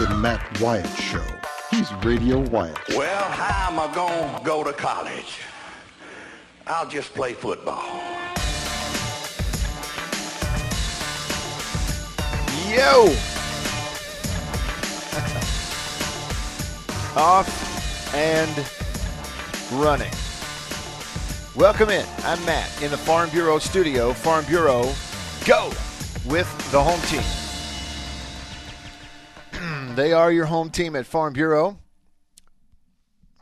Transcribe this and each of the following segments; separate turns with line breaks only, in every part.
The Matt Wyatt Show. He's Radio Wyatt.
Well, how am I going to go to college? I'll just play football.
Yo! Off and running. Welcome in. I'm Matt in the Farm Bureau studio. Farm Bureau, go with the home team. They are your home team at Farm Bureau.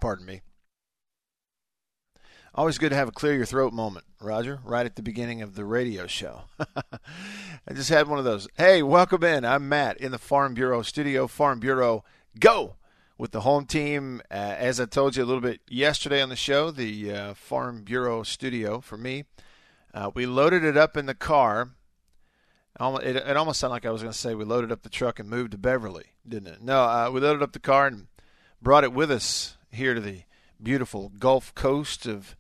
Pardon me. Always good to have a clear your throat moment, Roger, right at the beginning of the radio show. I just had one of those. Hey, welcome in. I'm Matt in the Farm Bureau studio. Farm Bureau, go with the home team. Uh, as I told you a little bit yesterday on the show, the uh, Farm Bureau studio for me, uh, we loaded it up in the car. It, it almost sounded like I was going to say we loaded up the truck and moved to Beverly, didn't it? No, uh, we loaded up the car and brought it with us here to the beautiful Gulf Coast of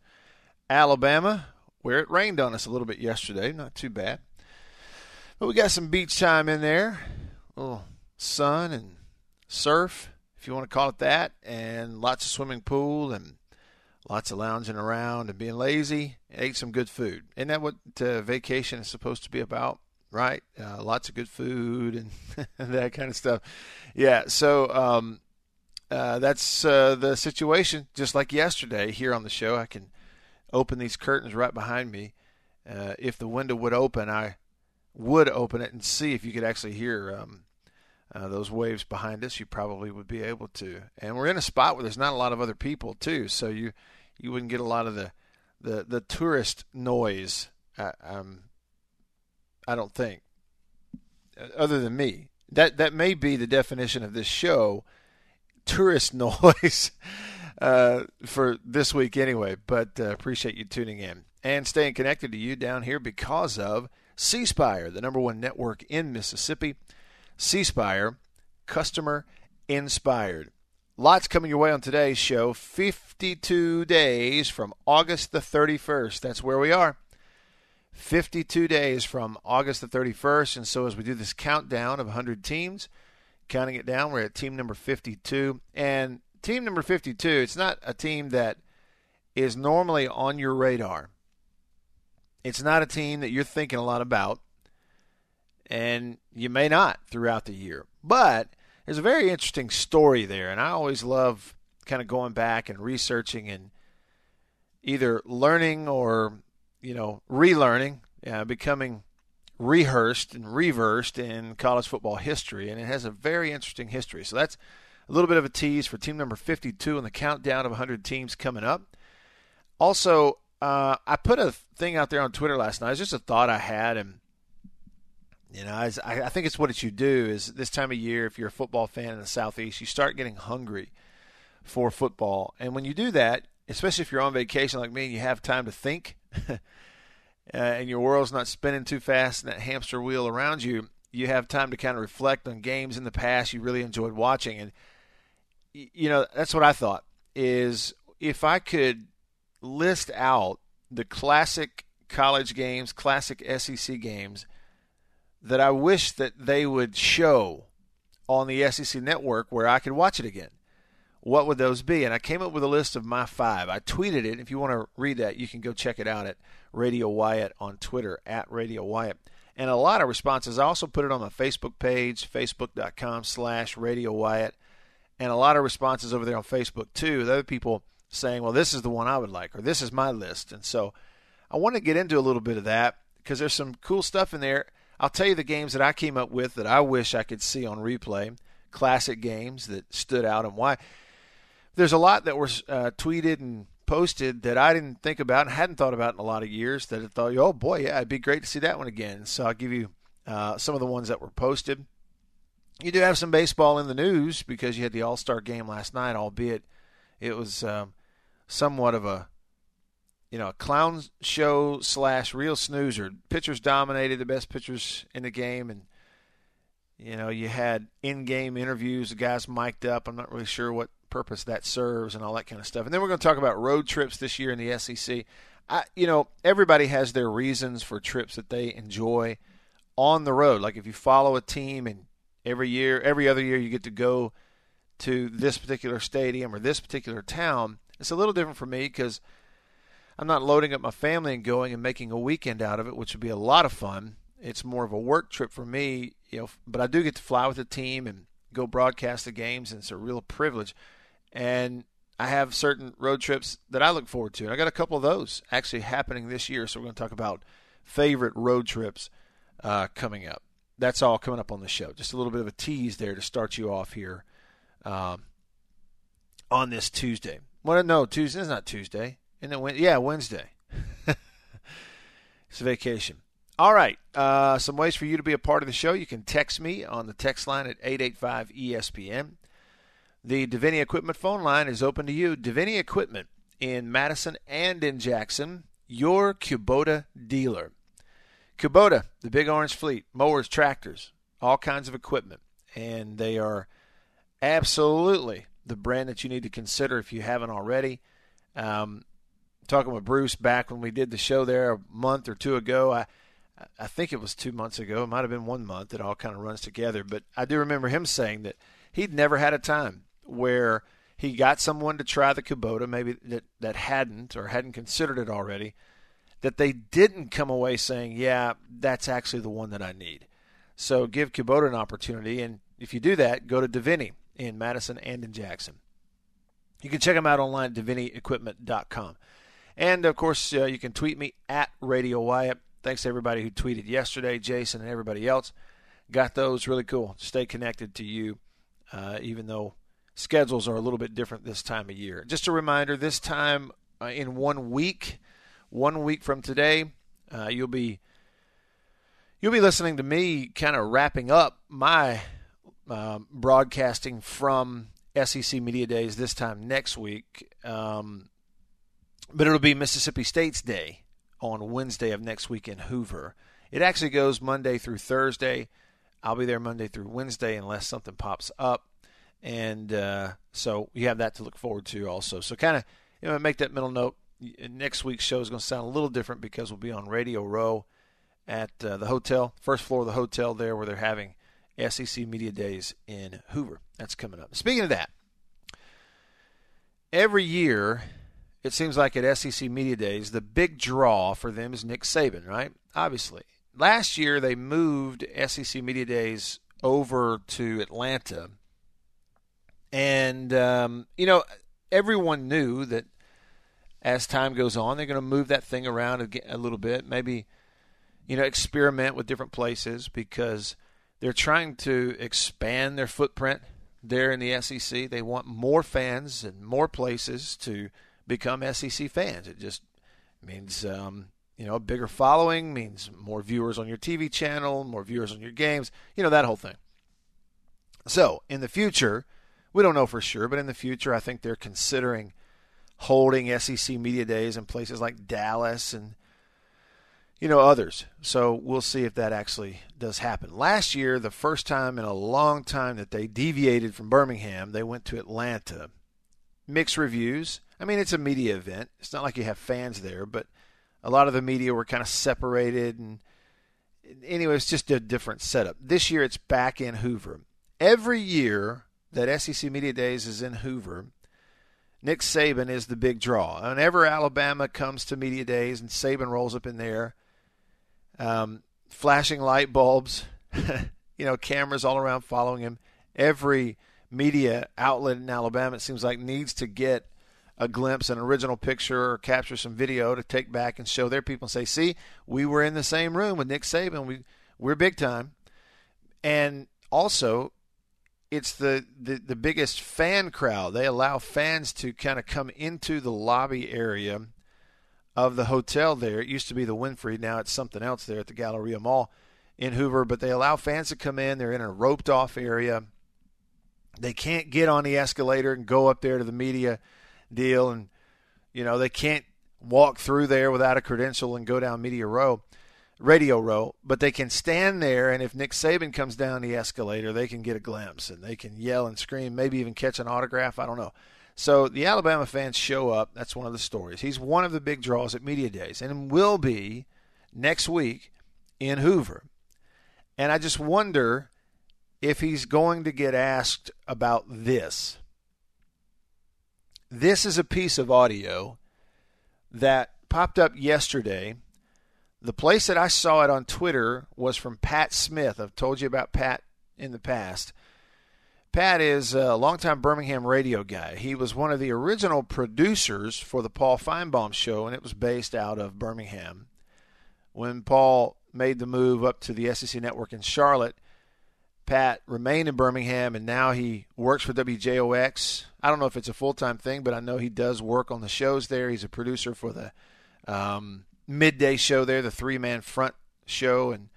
Alabama, where it rained on us a little bit yesterday. Not too bad. But we got some beach time in there, a little sun and surf, if you want to call it that, and lots of swimming pool and lots of lounging around and being lazy. Ate some good food. Isn't that what uh, vacation is supposed to be about? Right? Uh, lots of good food and that kind of stuff. Yeah. So um, uh, that's uh, the situation. Just like yesterday here on the show, I can open these curtains right behind me. Uh, if the window would open, I would open it and see if you could actually hear um, uh, those waves behind us. You probably would be able to. And we're in a spot where there's not a lot of other people too, so you you wouldn't get a lot of the the, the tourist noise. Uh, um, I don't think, uh, other than me. That that may be the definition of this show, tourist noise. Uh, for this week anyway. But uh, appreciate you tuning in and staying connected to you down here because of C Spire, the number one network in Mississippi. C Spire, customer inspired. Lots coming your way on today's show. 52 days from August the 31st. That's where we are. 52 days from August the 31st. And so as we do this countdown of 100 teams, counting it down, we're at team number 52. And team number 52, it's not a team that is normally on your radar. It's not a team that you're thinking a lot about, and you may not throughout the year. But there's a very interesting story there, and I always love kind of going back and researching and either learning or, you know, relearning, uh, becoming rehearsed and reversed in college football history, and it has a very interesting history. So that's a little bit of a tease for team number 52 in the countdown of 100 teams coming up. Also, uh, I put a thing out there on Twitter last night. It's just a thought I had, and you know, I, I think it's what you do is this time of year. If you're a football fan in the southeast, you start getting hungry for football, and when you do that, especially if you're on vacation like me and you have time to think, Uh, and your world's not spinning too fast in that hamster wheel around you, you have time to kind of reflect on games in the past you really enjoyed watching, and you know, that's what I thought is if I could list out the classic college games, classic SEC games that I wish that they would show on the SEC network where I could watch it again. What would those be? And I came up with a list of my five. I tweeted it. If you want to read that, you can go check it out at Radio Wyatt on Twitter, at Radio Wyatt. And a lot of responses. I also put it on my Facebook page, facebook.com slash Radio Wyatt and a lot of responses over there on Facebook too. The other people saying, "Well, this is the one I would like," or "This is my list." And so, I want to get into a little bit of that because there's some cool stuff in there. I'll tell you the games that I came up with that I wish I could see on replay, classic games that stood out, and why. There's a lot that was uh, tweeted and posted that I didn't think about and hadn't thought about in a lot of years. That I thought, oh boy, yeah, it'd be great to see that one again. So I'll give you uh, some of the ones that were posted you do have some baseball in the news because you had the All Star game last night, albeit it was um, somewhat of a you know a clown show slash real snoozer. Pitchers dominated the best pitchers in the game, and you know you had in-game interviews. The guys mic'd up. I'm not really sure what purpose that serves and all that kind of stuff. And then we're going to talk about road trips this year in the SEC. I, you know, everybody has their reasons for trips that they enjoy on the road. Like if you follow a team and every year, every other year, you get to go to this particular stadium or this particular town. It's a little different for me because I'm not loading up my family and going and making a weekend out of it, which would be a lot of fun. It's more of a work trip for me, you know. But I do get to fly with the team and go broadcast the games, and it's a real privilege. And I have certain road trips that I look forward to. And I got a couple of those actually happening this year. So we're going to talk about favorite road trips uh, coming up. That's all coming up on the show. Just a little bit of a tease there to start you off here um, on this Tuesday. Well, no, Tuesday is not Tuesday. And then, yeah, Wednesday. it's a vacation. All right. Uh, some ways for you to be a part of the show. You can text me on the text line at 885 ESPN. The Davini Equipment phone line is open to you. Davini Equipment in Madison and in Jackson, your Kubota dealer. Kubota, the big orange fleet, mowers, tractors, all kinds of equipment. And they are absolutely the brand that you need to consider if you haven't already. Um, talking with Bruce back when we did the show there a month or two ago. I, I think it was two months ago. It might have been one month. It all kind of runs together. But I do remember him saying that he'd never had a time where he got someone to try the Kubota, maybe that, that hadn't or hadn't considered it already, that they didn't come away saying, yeah, that's actually the one that I need. So give Kubota an opportunity. And if you do that, go to Davini in Madison and in Jackson. You can check them out online at DaviniEquipment.com. And of course, uh, you can tweet me at Radio Wyatt. Thanks to everybody who tweeted yesterday, Jason and everybody else. Got those really cool. Stay connected to you, uh, even though schedules are a little bit different this time of year. Just a reminder this time uh, in one week, one week from today, uh, you'll be you'll be listening to me kind of wrapping up my um, broadcasting from SEC Media Days this time next week. Um, but it'll be Mississippi State's Day on Wednesday of next week in Hoover. It actually goes Monday through Thursday. I'll be there Monday through Wednesday unless something pops up and uh, so you have that to look forward to also. So kind of you know make that mental note. Next week's show is going to sound a little different because we'll be on Radio Row at uh, the hotel, first floor of the hotel there, where they're having SEC Media Days in Hoover. That's coming up. Speaking of that, every year it seems like at SEC Media Days the big draw for them is Nick Saban, right? Obviously, last year they moved SEC Media Days over to Atlanta and, um, you know, everyone knew that as time goes on, they're going to move that thing around a, a little bit, maybe, you know, experiment with different places because they're trying to expand their footprint there in the SEC. They want more fans and more places to become SEC fans. It just means, um, you know, a bigger following, means more viewers on your TV channel, more viewers on your games, you know, that whole thing. So, in the future, we don't know for sure, but in the future, I think they're considering holding SEC media days in places like Dallas and you know others. So we'll see if that actually does happen. Last year, the first time in a long time that they deviated from Birmingham, they went to Atlanta. Mixed reviews. I mean, it's a media event. It's not like you have fans there, but a lot of the media were kind of separated and anyway, it's just a different setup. This year it's back in Hoover. Every year that SEC Media Days is in Hoover, Nick Saban is the big draw. Whenever Alabama comes to Media Days and Saban rolls up in there, um, flashing light bulbs, you know, cameras all around following him. Every media outlet in Alabama, it seems like, needs to get a glimpse, an original picture, or capture some video to take back and show their people and say, "See, we were in the same room with Nick Saban. We we're big time." And also, it's the, the, the biggest fan crowd. They allow fans to kind of come into the lobby area of the hotel there. It used to be the Wynfrey, now it's something else there at the Galleria Mall. in Hoover, but they allow fans to come in. They're in a roped off area. They can't get on the escalator and go up there to the media deal, and you know they can't walk through there without a credential and go down media row, radio row. But they can stand there, and if Nick Saban comes down the escalator, they can get a glimpse and they can yell and scream, maybe even catch an autograph. I don't know. So the Alabama fans show up. That's one of the stories. He's one of the big draws at media days, and will be next week in Hoover. And I just wonder if he's going to get asked about this. This is a piece of audio that popped up yesterday. The place that I saw it on Twitter was from Pat Smith. I've told you about Pat in the past. Pat is a longtime Birmingham radio guy. He was one of the original producers for the Paul Finebaum show, and it was based out of Birmingham. When Paul made the move up to the SEC network in Charlotte, Pat remained in Birmingham, and now he works for WJOX. I don't know if it's a full time thing, but I know he does work on the shows there. He's a producer for the um, midday show there, the three man front show, and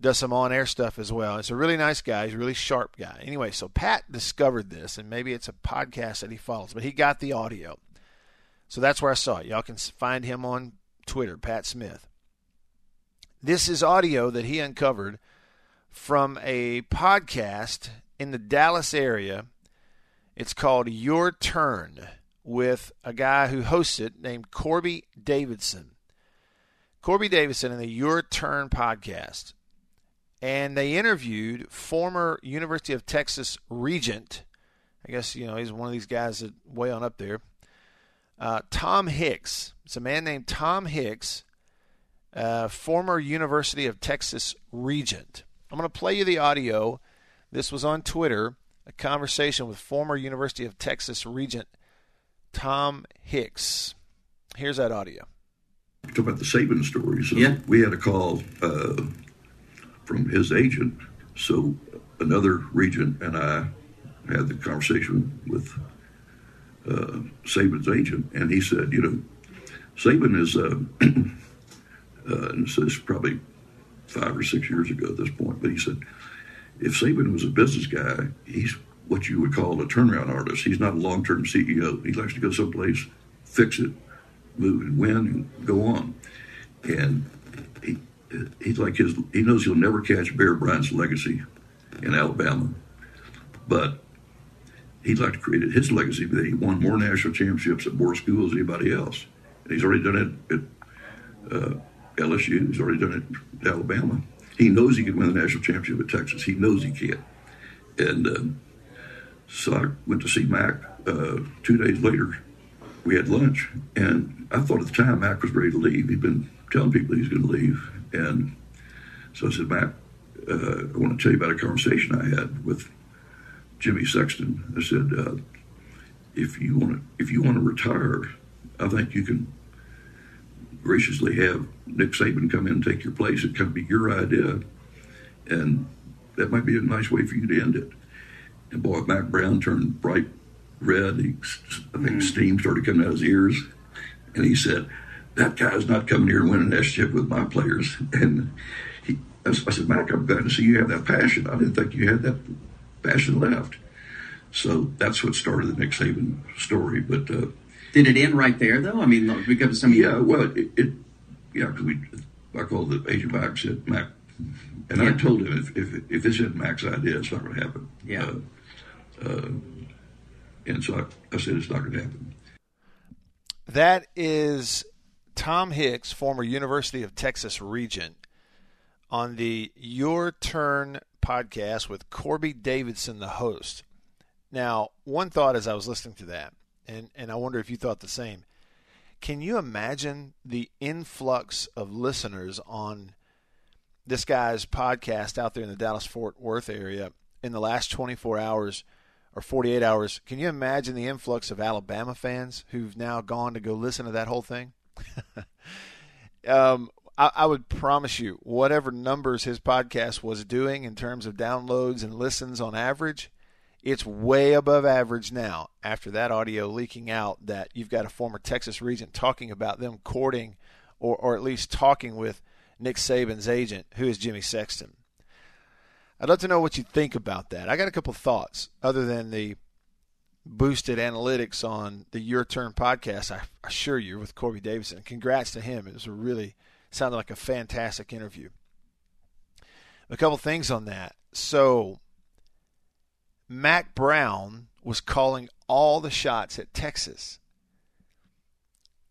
does some on air stuff as well. It's a really nice guy. He's a really sharp guy. Anyway, so Pat discovered this, and maybe it's a podcast that he follows, but he got the audio. So that's where I saw it. Y'all can find him on Twitter, Pat Smith. This is audio that he uncovered from a podcast in the Dallas area. It's called Your Turn with a guy who hosts it named Corby Davidson. Corby Davidson in the Your Turn podcast. And they interviewed former University of Texas regent. I guess, you know, he's one of these guys that way on up there. Uh, Tom Hicks. It's a man named Tom Hicks, uh, former University of Texas regent. I'm going to play you the audio. This was on Twitter, a conversation with former University of Texas Regent Tom Hicks. Here's that audio.
Talk about the Saban story. So
Yeah.
we had a call uh, from his agent. So another regent and I had the conversation with uh, Saban's agent, and he said, you know, Saban is, uh, uh, and this is probably five or six years ago at this point, but he said, if Saban was a business guy, he's what you would call a turnaround artist. He's not a long term CEO. He likes to go someplace, fix it, move and win, and go on. And he, he's like his, he knows he'll never catch Bear Bryant's legacy in Alabama, but he'd like to create his legacy that he won more national championships at more schools than anybody else. And he's already done it at uh, LSU. He's already done it at Alabama. He knows he can win the national championship at Texas. He knows he can. And um, so I went to see Mack uh, two days later. We had lunch, and I thought at the time Mack was ready to leave. He'd been telling people he was going to leave, and so I said, Mack, uh, I want to tell you about a conversation I had with Jimmy Sexton. I said, uh, if you want to, if you want to retire, I think you can graciously have Nick Saban come in and take your place. It could be your idea, and that might be a nice way for you to end it. And boy, Mack Brown turned bright red. He, I think steam started coming out of his ears, and he said, "That guy's not coming here to win an championship with my players." And he, I said, Mack, I'm glad to see you have that passion. I didn't think you had that passion left. So that's what started the Nick Saban story. But uh,
Did it end right there, though? I mean, because some
yeah, well, it, it yeah, because we, I called the agent back and said, Mack, and I told him if, if, if this isn't Mack's idea, it's not going to happen.
Yeah.
Uh, uh, and so I, I said, it's not going to happen.
That is Tom Hicks, former University of Texas Regent, on the Your Turn podcast with Corby Davidson, the host. Now, one thought as I was listening to that, and, and I wonder if you thought the same. Can you imagine the influx of listeners on this guy's podcast out there in the Dallas Fort Worth area in the last 24 hours or 48 hours? Can you imagine the influx of Alabama fans who've now gone to go listen to that whole thing? um, I, I would promise you, whatever numbers his podcast was doing in terms of downloads and listens on average, it's way above average now after that audio leaking out that you've got a former Texas regent talking about them courting or, or at least talking with Nick Saban's agent, who is Jimmy Sexton. I'd love to know what you think about that. I got a couple thoughts other than the boosted analytics on the Your Turn podcast. I assure you, with Corby Davidson. Congrats to him. It was a really sounded like a fantastic interview. A couple things on that. So, Mack Brown was calling all the shots at Texas.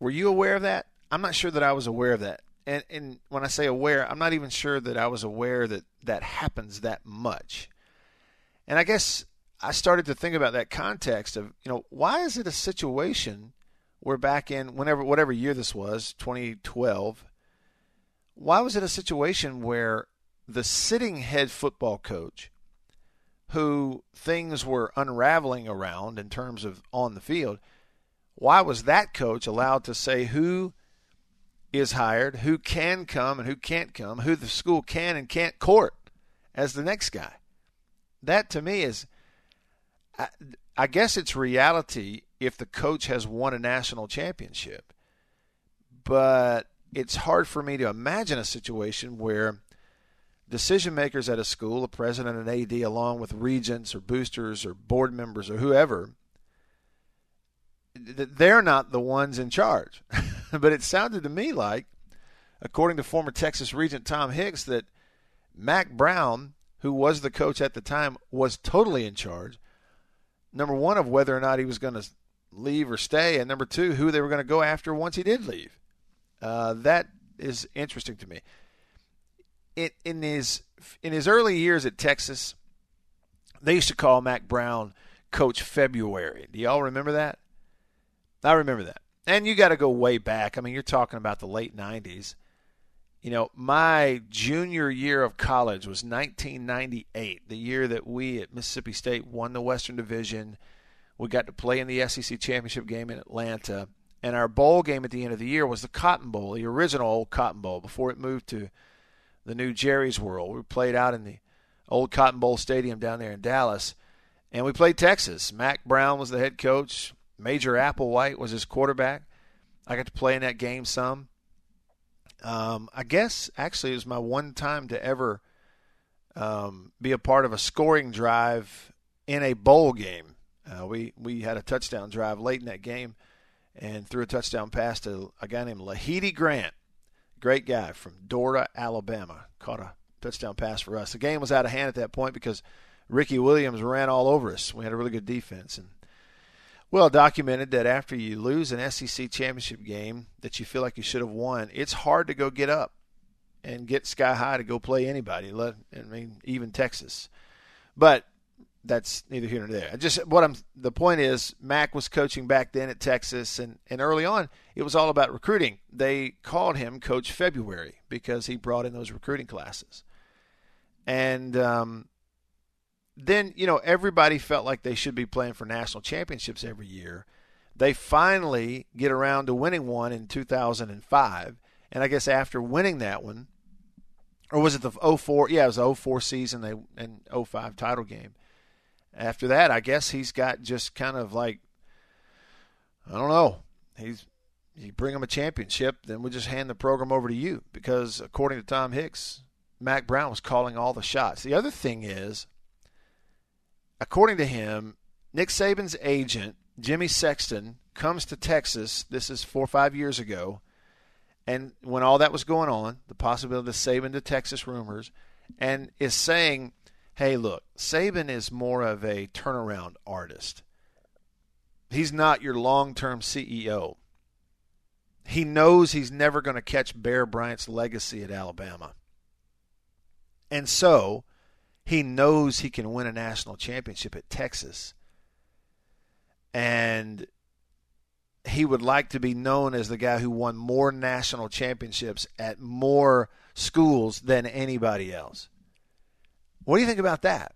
Were you aware of that? I'm not sure that I was aware of that. And, and when I say aware, I'm not even sure that I was aware that that happens that much. And I guess I started to think about that context of, you know, why is it a situation where back in whenever whatever year this was, 2012, why was it a situation where the sitting head football coach who things were unraveling around in terms of on the field, why was that coach allowed to say who is hired, who can come and who can't come, who the school can and can't court as the next guy? That to me is I, I guess it's reality if the coach has won a national championship. But it's hard for me to imagine a situation where decision makers at a school, a president and AD, along with regents or boosters or board members or whoever, they're not the ones in charge. but it sounded to me like, according to former Texas Regent Tom Hicks, that Mack Brown, who was the coach at the time, was totally in charge number one, of whether or not he was going to leave or stay, and number two, who they were going to go after once he did leave. Uh, that is interesting to me. In, in his in his early years at Texas, they used to call Mack Brown Coach February. Do y'all remember that? I remember that. And you got to go way back. I mean, you're talking about the late '90s. You know, my junior year of college was 1998, the year that we at Mississippi State won the Western Division. We got to play in the SEC championship game in Atlanta. And our bowl game at the end of the year was the Cotton Bowl, the original old Cotton Bowl, before it moved to the new Jerry's World. We played out in the old Cotton Bowl Stadium down there in Dallas. And we played Texas. Mack Brown was the head coach. Major Applewhite was his quarterback. I got to play in that game some. Um, I guess actually it was my one time to ever um, be a part of a scoring drive in a bowl game. Uh, we we had a touchdown drive late in that game, and threw a touchdown pass to a guy named Lahidi Grant, great guy from Dora, Alabama. Caught a touchdown pass for us. The game was out of hand at that point because Ricky Williams ran all over us. We had a really good defense, and well documented that after you lose an SEC championship game that you feel like you should have won, it's hard to go get up and get sky high to go play anybody. I mean, even Texas. But that's neither here nor there. Just what I'm. The point is, Mack was coaching back then at Texas, and and early on, it was all about recruiting. They called him Coach February because he brought in those recruiting classes, and um, then you know everybody felt like they should be playing for national championships every year. They finally get around to winning one in 2005, and I guess after winning that one, or was it the 04? Yeah, it was the 04 season they and 05 title game. After that, I guess he's got just kind of like I don't know. He's you bring him a championship, then we just hand the program over to you because according to Tom Hicks, Mack Brown was calling all the shots. The other thing is according to him, Nick Saban's agent, Jimmy Sexton, comes to Texas. This is four or five years ago. And when all that was going on, the possibility of Saban to Texas rumors, and is saying, hey, look, Saban is more of a turnaround artist. He's not your long term CEO. He knows he's never going to catch Bear Bryant's legacy at Alabama. And so he knows he can win a national championship at Texas. And he would like to be known as the guy who won more national championships at more schools than anybody else. What do you think about that?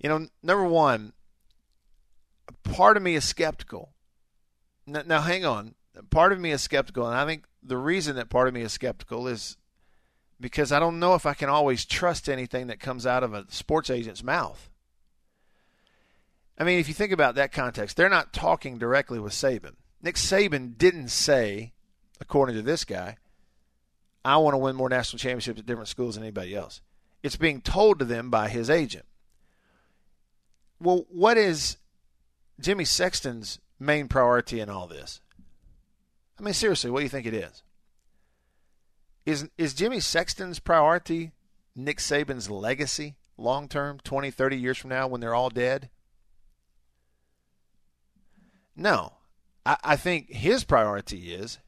You know, number one, part of me is skeptical. Now, now, hang on. Part of me is skeptical, and I think the reason that part of me is skeptical is because I don't know if I can always trust anything that comes out of a sports agent's mouth. I mean, if you think about that context, they're not talking directly with Saban. Nick Saban didn't say, according to this guy, I want to win more national championships at different schools than anybody else. It's being told to them by his agent. Well, what is Jimmy Sexton's main priority in all this? I mean, seriously, what do you think it is? Is is Jimmy Sexton's priority Nick Saban's legacy long term, 20, 30 years from now when they're all dead? No. I, I think his priority is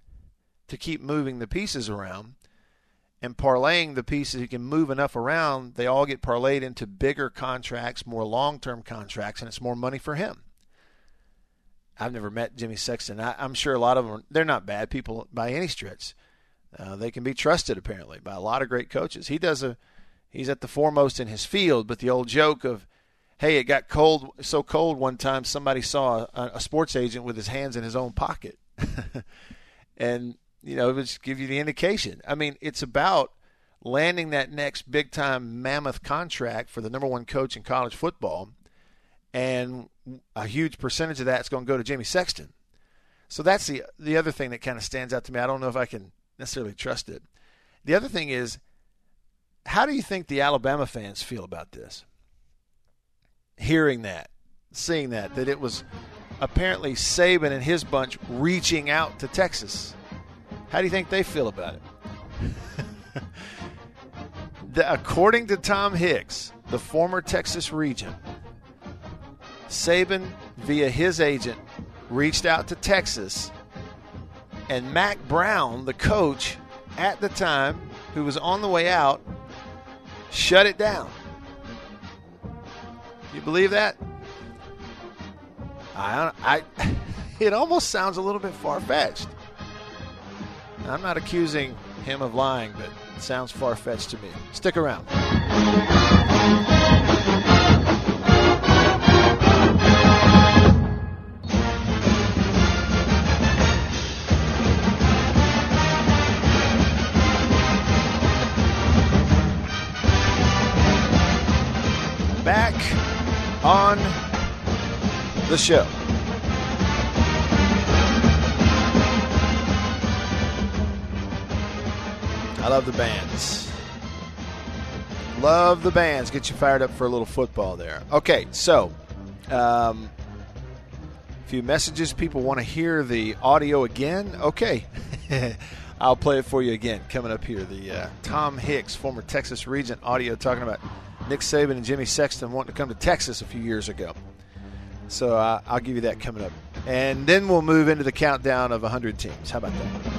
to keep moving the pieces around and parlaying the pieces. He can move enough around, they all get parlayed into bigger contracts, more long term contracts, and it's more money for him. I've never met Jimmy Sexton. I, am sure a lot of them, they're not bad people by any stretch. Uh, they can be trusted, apparently, by a lot of great coaches. He does a, he's at the foremost in his field, but the old joke of, hey, it got cold, so cold one time somebody saw a, a sports agent with his hands in his own pocket. and you know, it would just give you the indication. I mean, it's about landing that next big time mammoth contract for the number one coach in college football, and a huge percentage of that is going to go to Jimmy Sexton. So that's the the other thing that kind of stands out to me. I don't know if I can necessarily trust it. The other thing is, how do you think the Alabama fans feel about this? Hearing that, seeing that, that it was apparently Saban and his bunch reaching out to Texas how do you think they feel about it? the, according to Tom Hicks, the former Texas regent, Saban, via his agent, reached out to Texas, and Mack Brown, the coach at the time, who was on the way out, shut it down. You believe that? I, I, it almost sounds a little bit far fetched. I'm not accusing him of lying, but it sounds far fetched to me. Stick around. The show. I love the bands. Love the bands. Get you fired up for a little football there. Okay, so um, a few messages. People want to hear the audio again. Okay. I'll play it for you again. Coming up here, the uh, Tom Hicks, former Texas Regent, audio talking about Nick Saban and Jimmy Sexton wanting to come to Texas a few years ago. So uh, I'll give you that coming up. And then we'll move into the countdown of 100 teams. How about that?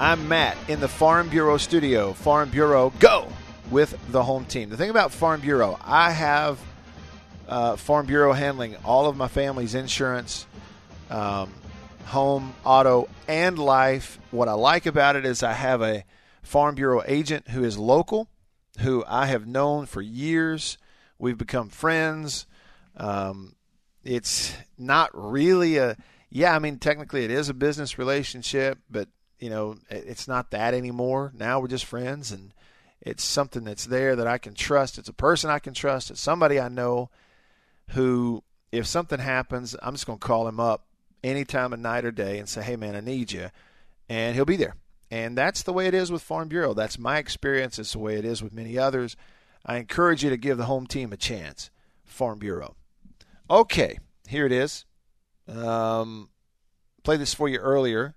I'm Matt in the Farm Bureau studio. Farm Bureau, go with the home team. The thing about Farm Bureau, I have uh, Farm Bureau handling all of my family's insurance, um, home, auto, and life. What I like about it is I have a Farm Bureau agent who is local, who I have known for years. We've become friends. Um, it's not really a yeah, I mean technically it is a business relationship, but you know, it's not that anymore. Now we're just friends, and it's something that's there that I can trust. It's a person I can trust. It's somebody I know who, if something happens, I'm just going to call him up any time of night or day and say, hey, man, I need you. And he'll be there. And that's the way it is with Farm Bureau. That's my experience. It's the way it is with many others. I encourage you to give the home team a chance. Farm Bureau. Okay, here it is. Um, played this for you earlier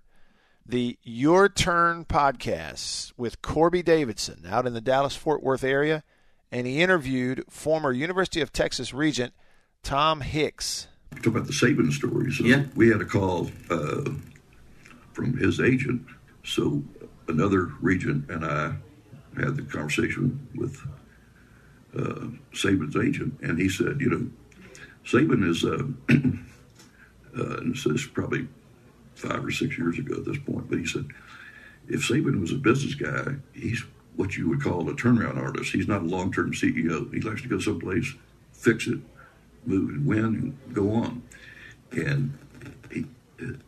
the Your Turn podcast with Corby Davidson out in the Dallas Fort Worth area, and he interviewed former University of Texas Regent Tom Hicks.
Talk about the Saban stories.
Yeah.
we had a call uh, from his agent. So another regent and I had the conversation with uh, Saban's agent, and he said, you know, Saban is, uh, uh, and this is probably five or six years ago at this point, but he said, if Saban was a business guy, he's what you would call a turnaround artist. He's not a long term CEO. He likes to go someplace, fix it, move and win, and go on. And he,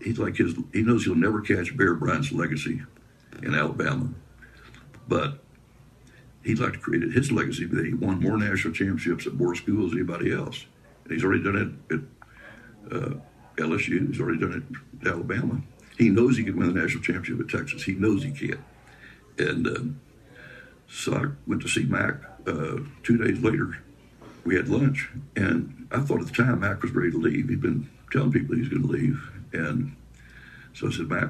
he's like his, he knows he'll never catch Bear Bryant's legacy in Alabama, but he'd like to create his legacy that he won more national championships at more schools than anybody else. He's already done it at uh, LSU. He's already done it at Alabama. He knows he can win the national championship at Texas. He knows he can. And uh, So I went to see Mack. Uh, two days later, we had lunch, and I thought at the time Mack was ready to leave. He'd been telling people he was going to leave, and so I said, Mack,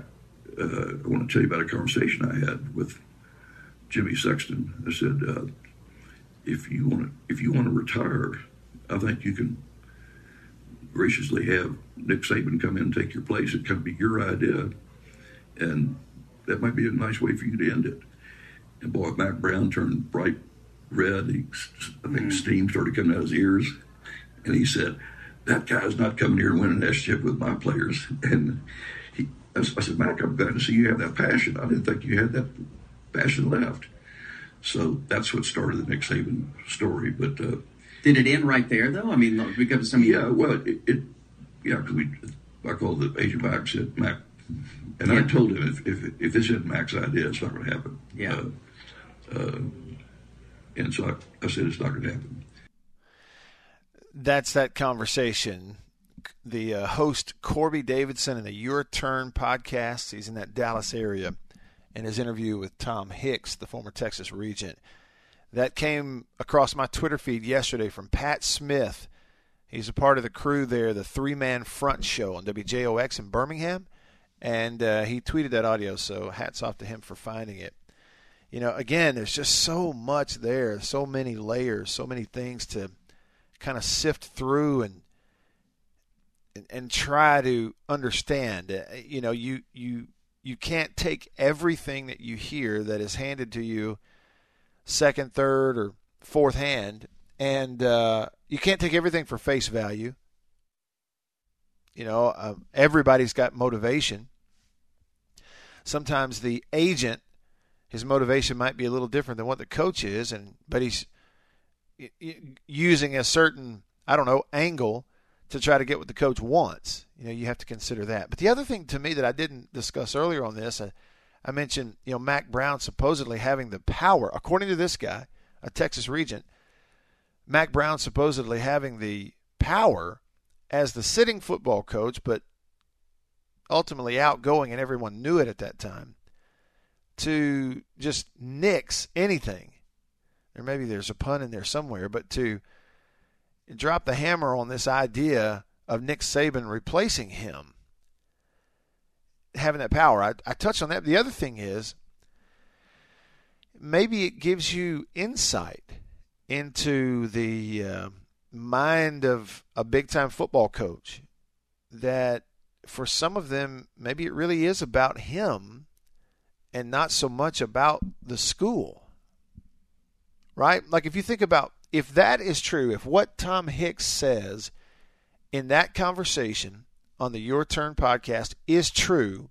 uh, I want to tell you about a conversation I had with Jimmy Sexton. I said, uh, if you want to, if you want to retire, I think you can graciously have Nick Saban come in and take your place. It could be your idea, and that might be a nice way for you to end it. And boy, Mack Brown turned bright red. He, I think steam started coming out of his ears, and he said, "That guy's not coming here and winning an S chip with my players." And he, I said, "Mack, I'm glad to see you have that passion. I didn't think you had that passion left." So that's what started the Nick Saban story. But uh,
Did it end right there, though? I mean, because of some
yeah, well, it, it yeah, because we, I called the agent back and said, Mack, and I told him if, if, if this isn't Mack's idea, it's not going to happen.
Yeah.
Uh, uh, and so I, I said, it's not going to happen.
that's that conversation. The uh, host Corby Davidson in the Your Turn podcast. He's in that Dallas area, and his interview with Tom Hicks, the former Texas Regent, that came across my Twitter feed yesterday from Pat Smith. He's a part of the crew there, the three man front show on WJOX in Birmingham, and uh, he tweeted that audio. So hats off to him for finding it you know, again, there's just so much there, so many layers, so many things to kind of sift through and and, and try to understand. Uh, You know, you you you can't take everything that you hear that is handed to you second, third, or fourth hand, and uh, you can't take everything for face value. You know, uh, everybody's got motivation. Sometimes the agent his motivation might be a little different than what the coach is, and but he's using a certain I don't know angle to try to get what the coach wants. You know, you have to consider that. But the other thing to me that I didn't discuss earlier on this, I, I mentioned you know Mack Brown supposedly having the power, according to this guy, a Texas Regent. Mack Brown supposedly having the power as the sitting football coach, but ultimately outgoing, and everyone knew it at that time to just nix anything. Or maybe there's a pun in there somewhere, but to drop the hammer on this idea of Nick Saban replacing him, having that power. I, I touched on that. The other thing is maybe it gives you insight into the uh, mind of a big time football coach that for some of them, maybe it really is about him and not so much about the school. Right? Like if you think about if that is true, if what Tom Hicks says in that conversation on the Your Turn podcast is true,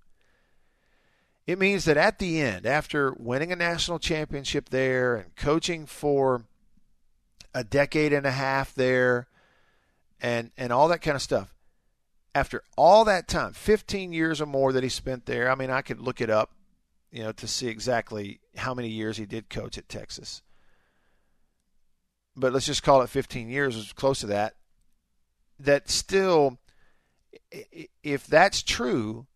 it means that at the end, after winning a national championship there and coaching for a decade and a half there and and all that kind of stuff, after all that time, 15 years or more that he spent there, I mean, I could look it up you know, to see exactly how many years he did coach at Texas. But let's just call it 15 years, was close to that. That still, if that's true,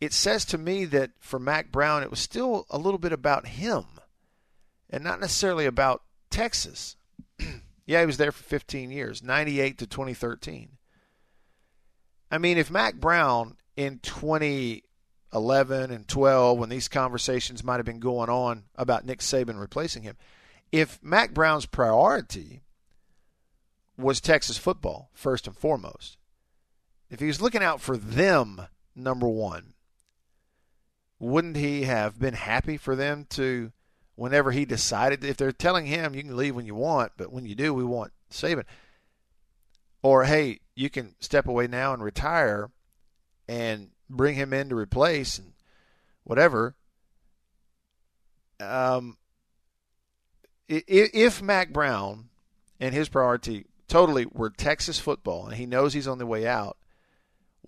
it says to me that for Mack Brown, it was still a little bit about him and not necessarily about Texas. yeah, he was there for 15 years, 98 to 2013. I mean, if Mack Brown in 2011 and 12 when these conversations might have been going on about Nick Saban replacing him. If Mack Brown's priority was Texas football first and foremost, if he was looking out for them number 1, wouldn't he have been happy for them to whenever he decided if they're telling him you can leave when you want, but when you do we want Saban or hey, you can step away now and retire and bring him in to replace and whatever. Um, if Mack Brown and his priority totally were Texas football, and he knows he's on the way out,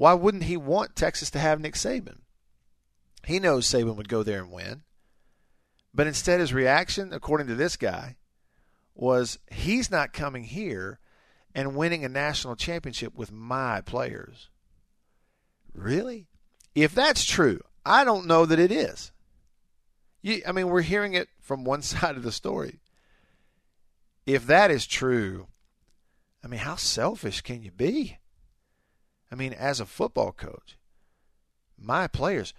why wouldn't he want Texas to have Nick Saban? He knows Saban would go there and win. But instead, his reaction, according to this guy, was he's not coming here and winning a national championship with my players. Really? If that's true, I don't know that it is. You, I mean, we're hearing it from one side of the story. If that is true, I mean, how selfish can you be? I mean, as a football coach, my players,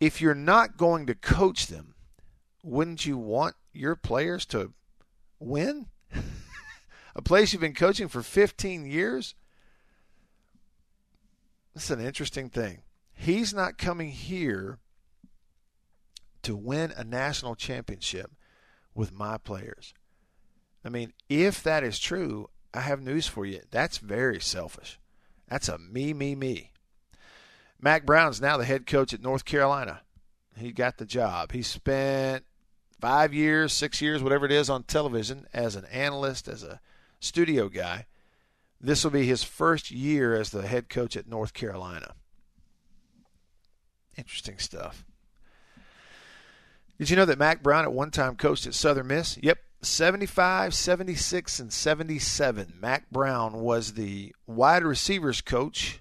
if you're not going to coach them, wouldn't you want your players to win? a place you've been coaching for 15 years? This is an interesting thing. He's not coming here to win a national championship with my players. I mean, if that is true, I have news for you. That's very selfish. That's a me, me, me. Mack Brown's now the head coach at North Carolina. He got the job. He spent five years, six years, whatever it is, on television as an analyst, as a studio guy. This will be his first year as the head coach at North Carolina. Interesting stuff. Did you know that Mack Brown at one time coached at Southern Miss? Yep, 75, 76, and 77. Mack Brown was the wide receivers coach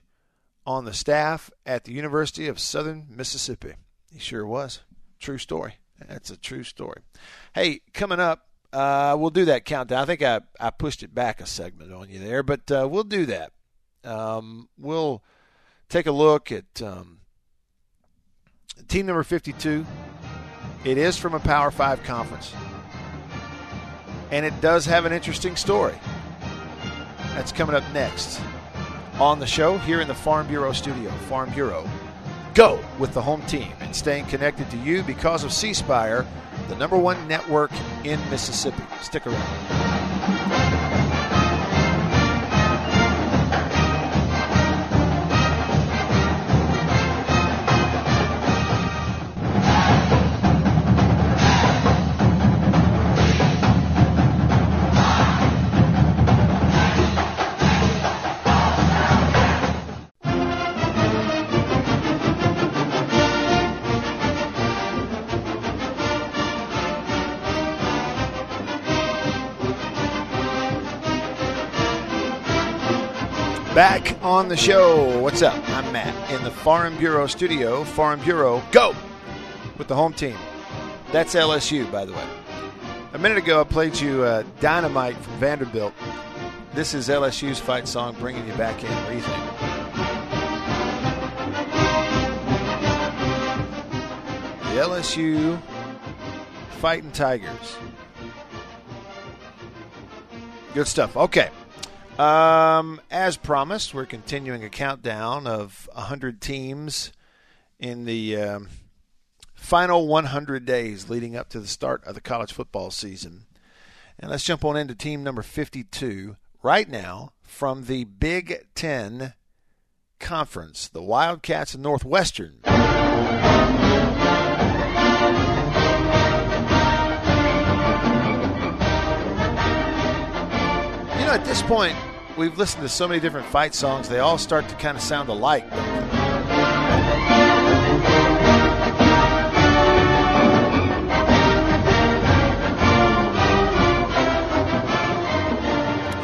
on the staff at the University of Southern Mississippi. He sure was. True story. That's a true story. Hey, coming up, uh, we'll do that countdown. I think I, I pushed it back a segment on you there, but uh, we'll do that. Um, we'll take a look at um, team number 52. It is from a Power Five conference and it does have an interesting story. That's coming up next on the show here in the Farm Bureau studio. Farm Bureau, go with the home team and staying connected to you because of C Spire, the number one network in Mississippi. Stick around. On the show. What's up? I'm Matt in the Farm Bureau studio. Farm Bureau, go with the home team. That's LSU, by the way. A minute ago, I played you uh, Dynamite from Vanderbilt. This is LSU's fight song, bringing you back in. What do you think? The LSU Fighting Tigers. Good stuff. Okay. Um, as promised, we're continuing a countdown of 100 teams in the um, final 100 days leading up to the start of the college football season. And let's jump on into team number 52 right now from the Big Ten Conference, the Wildcats of Northwestern. At this point, we've listened to so many different fight songs, they all start to kind of sound alike.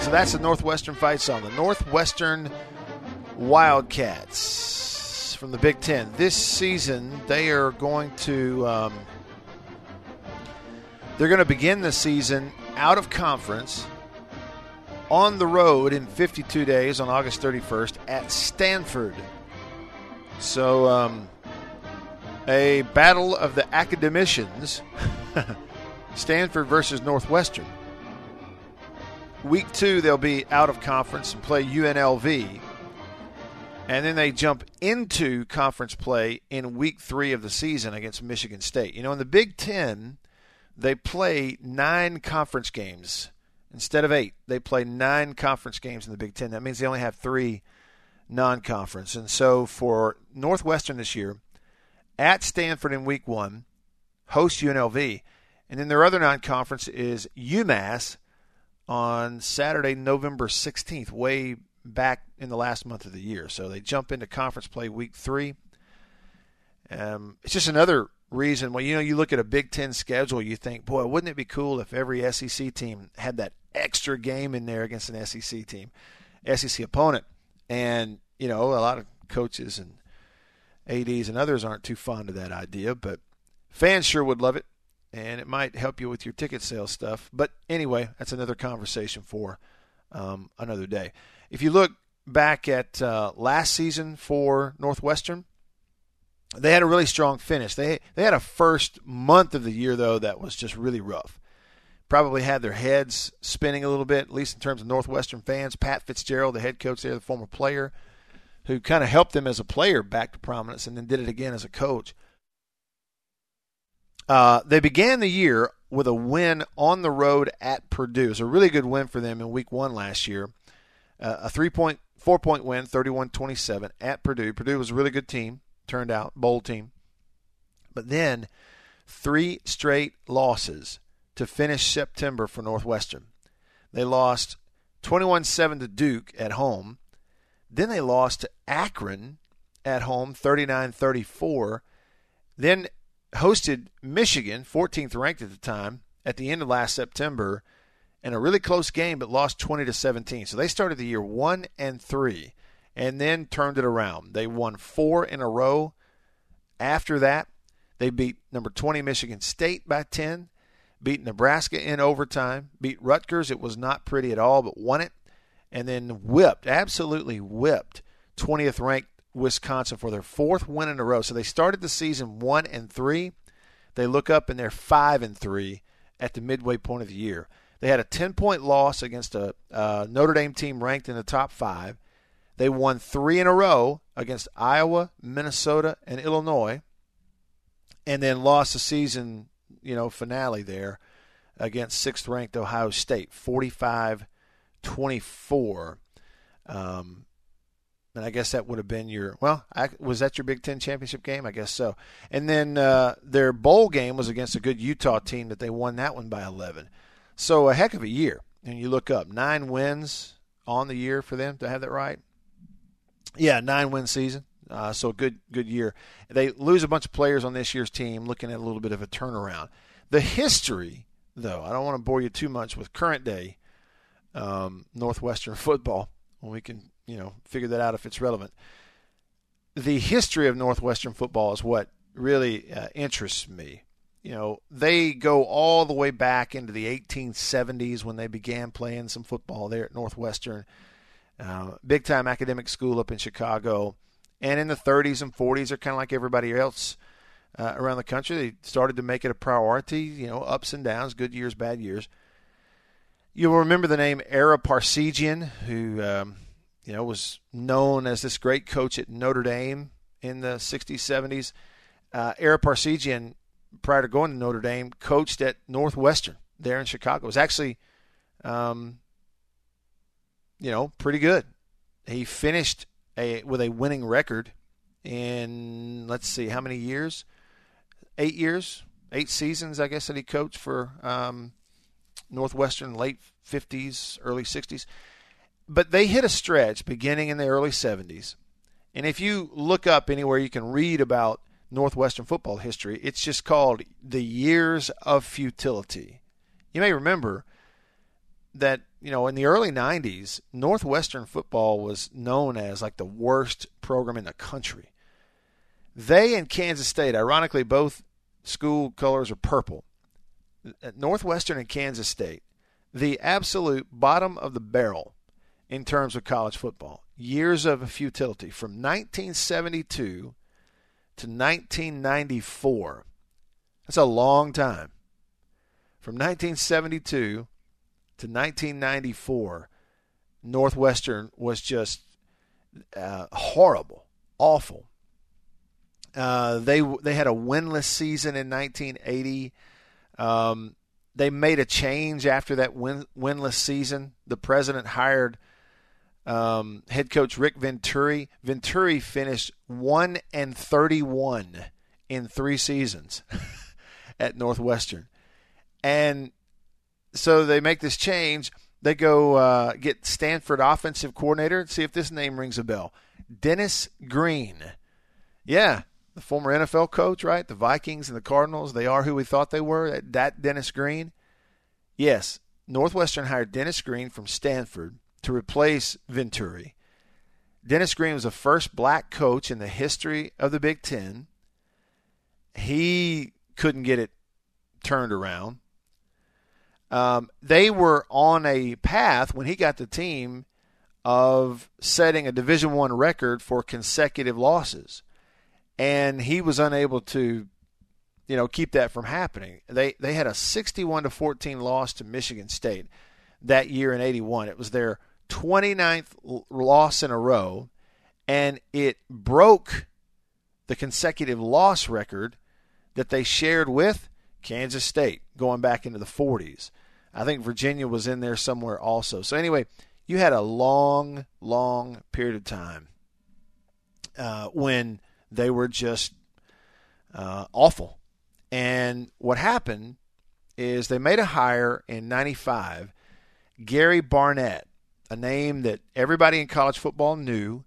So that's the Northwestern fight song. The Northwestern Wildcats from the Big Ten. This season, they are going to um, they're going to begin the season out of conference on the road in 52 days on August 31st at Stanford. So, um, a battle of the academicians Stanford versus Northwestern. Week two, they'll be out of conference and play UNLV. And then they jump into conference play in week three of the season against Michigan State. You know, in the Big Ten, they play nine conference games Instead of eight, they play nine conference games in the Big Ten. That means they only have three non conference. And so for Northwestern this year, at Stanford in week one, host UNLV. And then their other non conference is UMass on Saturday, November 16th, way back in the last month of the year. So they jump into conference play week three. Um, it's just another reason. Well, you know, you look at a Big Ten schedule, you think, boy, wouldn't it be cool if every SEC team had that extra game in there against an SEC team, SEC opponent. And, you know, a lot of coaches and ADs and others aren't too fond of that idea, but Fans sure would love it, and it might help you with your ticket sales stuff. But anyway, that's another conversation for um, another day. If you look back at uh, last season for Northwestern, they had a really strong finish. They they had a first month of the year though that was just really rough. Probably had their heads spinning a little bit, at least in terms of Northwestern fans. Pat Fitzgerald, the head coach there, the former player, who kind of helped them as a player back to prominence, and then did it again as a coach. Uh, they began the year with a win on the road at Purdue. It was a really good win for them in Week One last year. Uh, a three point, four point win, 31-27 at Purdue. Purdue was a really good team turned out, bowl team. But then three straight losses to finish September for Northwestern. They lost 21 7 to Duke at home. Then they lost to Akron at home 39 34. Then hosted Michigan, 14th ranked at the time, at the end of last September in a really close game but lost 20 to 17. So they started the year 1 and 3 and then turned it around. They won four in a row. After that, they beat number 20 Michigan State by 10, beat Nebraska in overtime, beat Rutgers. It was not pretty at all, but won it, and then whipped, absolutely whipped 20th ranked Wisconsin for their fourth win in a row. So they started the season 1 and 3. They look up and they're 5 and 3 at the midway point of the year. They had a 10 point loss against a uh, Notre Dame team ranked in the top five. They won three in a row against Iowa, Minnesota, and Illinois, and then lost the season, you know, finale there against sixth ranked Ohio State, 45 24. Um, and I guess that would have been your well. I, was that your Big Ten championship game? I guess so. And then uh, their bowl game was against a good Utah team that they won that one by 11. So a heck of a year. And you look up nine wins on the year for them to have that right. Yeah, nine win season. Uh, so good, good year. They lose a bunch of players on this year's team, looking at a little bit of a turnaround. The history, though, I don't want to bore you too much with current day um, Northwestern football. We can, you know, figure that out if it's relevant. The history of Northwestern football is what really uh, interests me. You know, they go all the way back into the 1870s when they began playing some football there at Northwestern uh, big time academic school up in Chicago. And in the 30s and 40s, they're kind of like everybody else uh, around the country. They started to make it a priority, you know, ups and downs, good years, bad years. You'll remember the name Ara Parseghian, who, um, you know, was known as this great coach at Notre Dame in the 60s, 70s. Uh, Ara Parseghian, prior to going to Notre Dame, coached at Northwestern there in Chicago. It was actually um, you know, pretty good. He finished a with a winning record in let's see how many years, eight years, eight seasons, I guess that he coached for um, Northwestern, late fifties, early sixties. But they hit a stretch beginning in the early seventies, and if you look up anywhere you can read about Northwestern football history, it's just called the years of futility. You may remember that you know in the early 90s northwestern football was known as like the worst program in the country. They and kansas state ironically both school colors are purple. Northwestern and kansas state the absolute bottom of the barrel in terms of college football years of futility from 1972 to 1994 that's a long time. From 1972 to 1994, Northwestern was just uh, horrible, awful. Uh, they they had a winless season in 1980. Um, they made a change after that win, winless season. The president hired um, head coach Rick Venturi. Venturi finished one and 31 in three seasons at Northwestern, and so they make this change. They go uh, get Stanford offensive coordinator. And see if this name rings a bell. Dennis Green. Yeah, the former NFL coach, right? The Vikings and the Cardinals, they are who we thought they were. That Dennis Green. Yes, Northwestern hired Dennis Green from Stanford to replace Venturi. Dennis Green was the first black coach in the history of the Big Ten. He couldn't get it turned around. Um, they were on a path when he got the team of setting a Division One record for consecutive losses, and he was unable to, you know, keep that from happening. They they had a 61 to 14 loss to Michigan State that year in '81. It was their 29th loss in a row, and it broke the consecutive loss record that they shared with Kansas State going back into the 40s. I think Virginia was in there somewhere also. So anyway, you had a long, long period of time uh, when they were just uh, awful. And what happened is they made a hire in 95, Gary Barnett, a name that everybody in college football knew.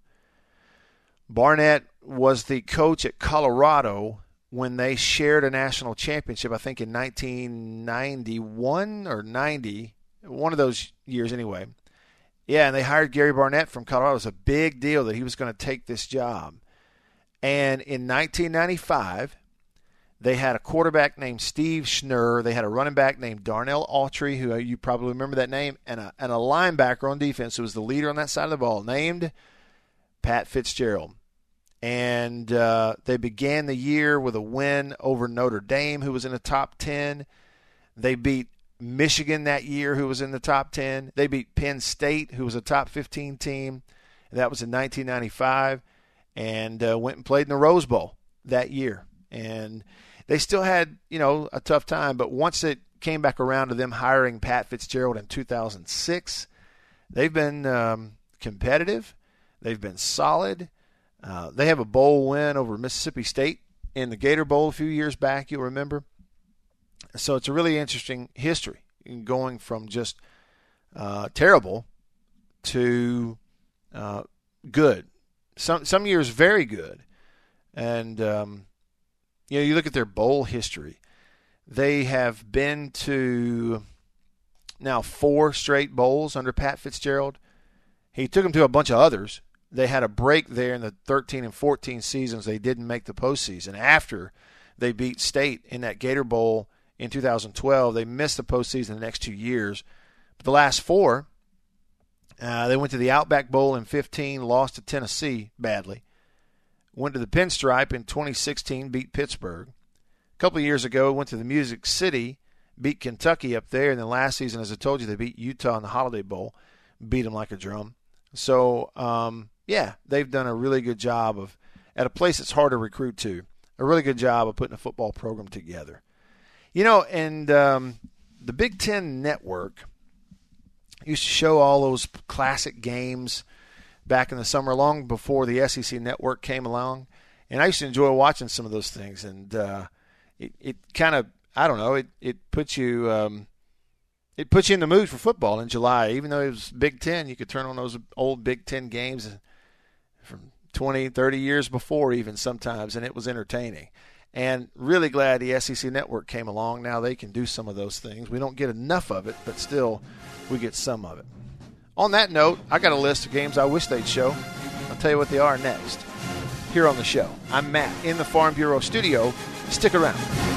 Barnett was the coach at Colorado when they shared a national championship, I think in 1991 or 90, one of those years anyway. Yeah, and they hired Gary Barnett from Colorado. It was a big deal that he was going to take this job. And in 1995, they had a quarterback named Steve Schnur. They had a running back named Darnell Autry, who uh, you probably remember that name, and a, and a linebacker on defense who was the leader on that side of the ball, named Pat Fitzgerald and uh, they began the year with a win over Notre Dame, who was in the top 10. They beat Michigan that year, who was in the top 10. They beat Penn State, who was a top 15 team. That was in 1995, and uh, went and played in the Rose Bowl that year. And they still had, you know, a tough time. But once it came back around to them hiring Pat Fitzgerald in 2006, they've been um, competitive. They've been solid uh, they have a bowl win over Mississippi State in the Gator Bowl a few years back, you'll remember. So it's a really interesting history going from just uh, terrible to uh, good. Some some years very good, and um, you know you look at their bowl history. They have been to now four straight bowls under Pat Fitzgerald. He took them to a bunch of others, they had a break there in the 13 and 14 seasons. They didn't make the postseason. After they beat State in that Gator Bowl in 2012, they missed the postseason the next two years. But the last four, uh, they went to the Outback Bowl in 15, lost to Tennessee badly. Went to the Pinstripe in 2016, beat Pittsburgh. A couple of years ago, went to the Music City, beat Kentucky up there. And then last season, as I told you, they beat Utah in the Holiday Bowl, beat them like a drum. So um, yeah, they've done a really good job of at a place that's hard to recruit to, a really good job of putting a football program together. You know, and um, the Big Ten Network used to show all those classic games back in the summer, long before the SEC Network came along, and I used to enjoy watching some of those things. And uh, it, it kind of, I don't know, it it puts you. Um, it puts you in the mood for football in July. Even though it was Big Ten, you could turn on those old Big Ten games 20, 30 years before, even sometimes, and it was entertaining. And really glad the SEC network came along. Now they can do some of those things. We don't get enough of it, but still, we get some of it. On that note, I got a list of games I wish they'd show. I'll tell you what they are next. Here on the show, I'm Matt in the Farm Bureau studio. Stick around.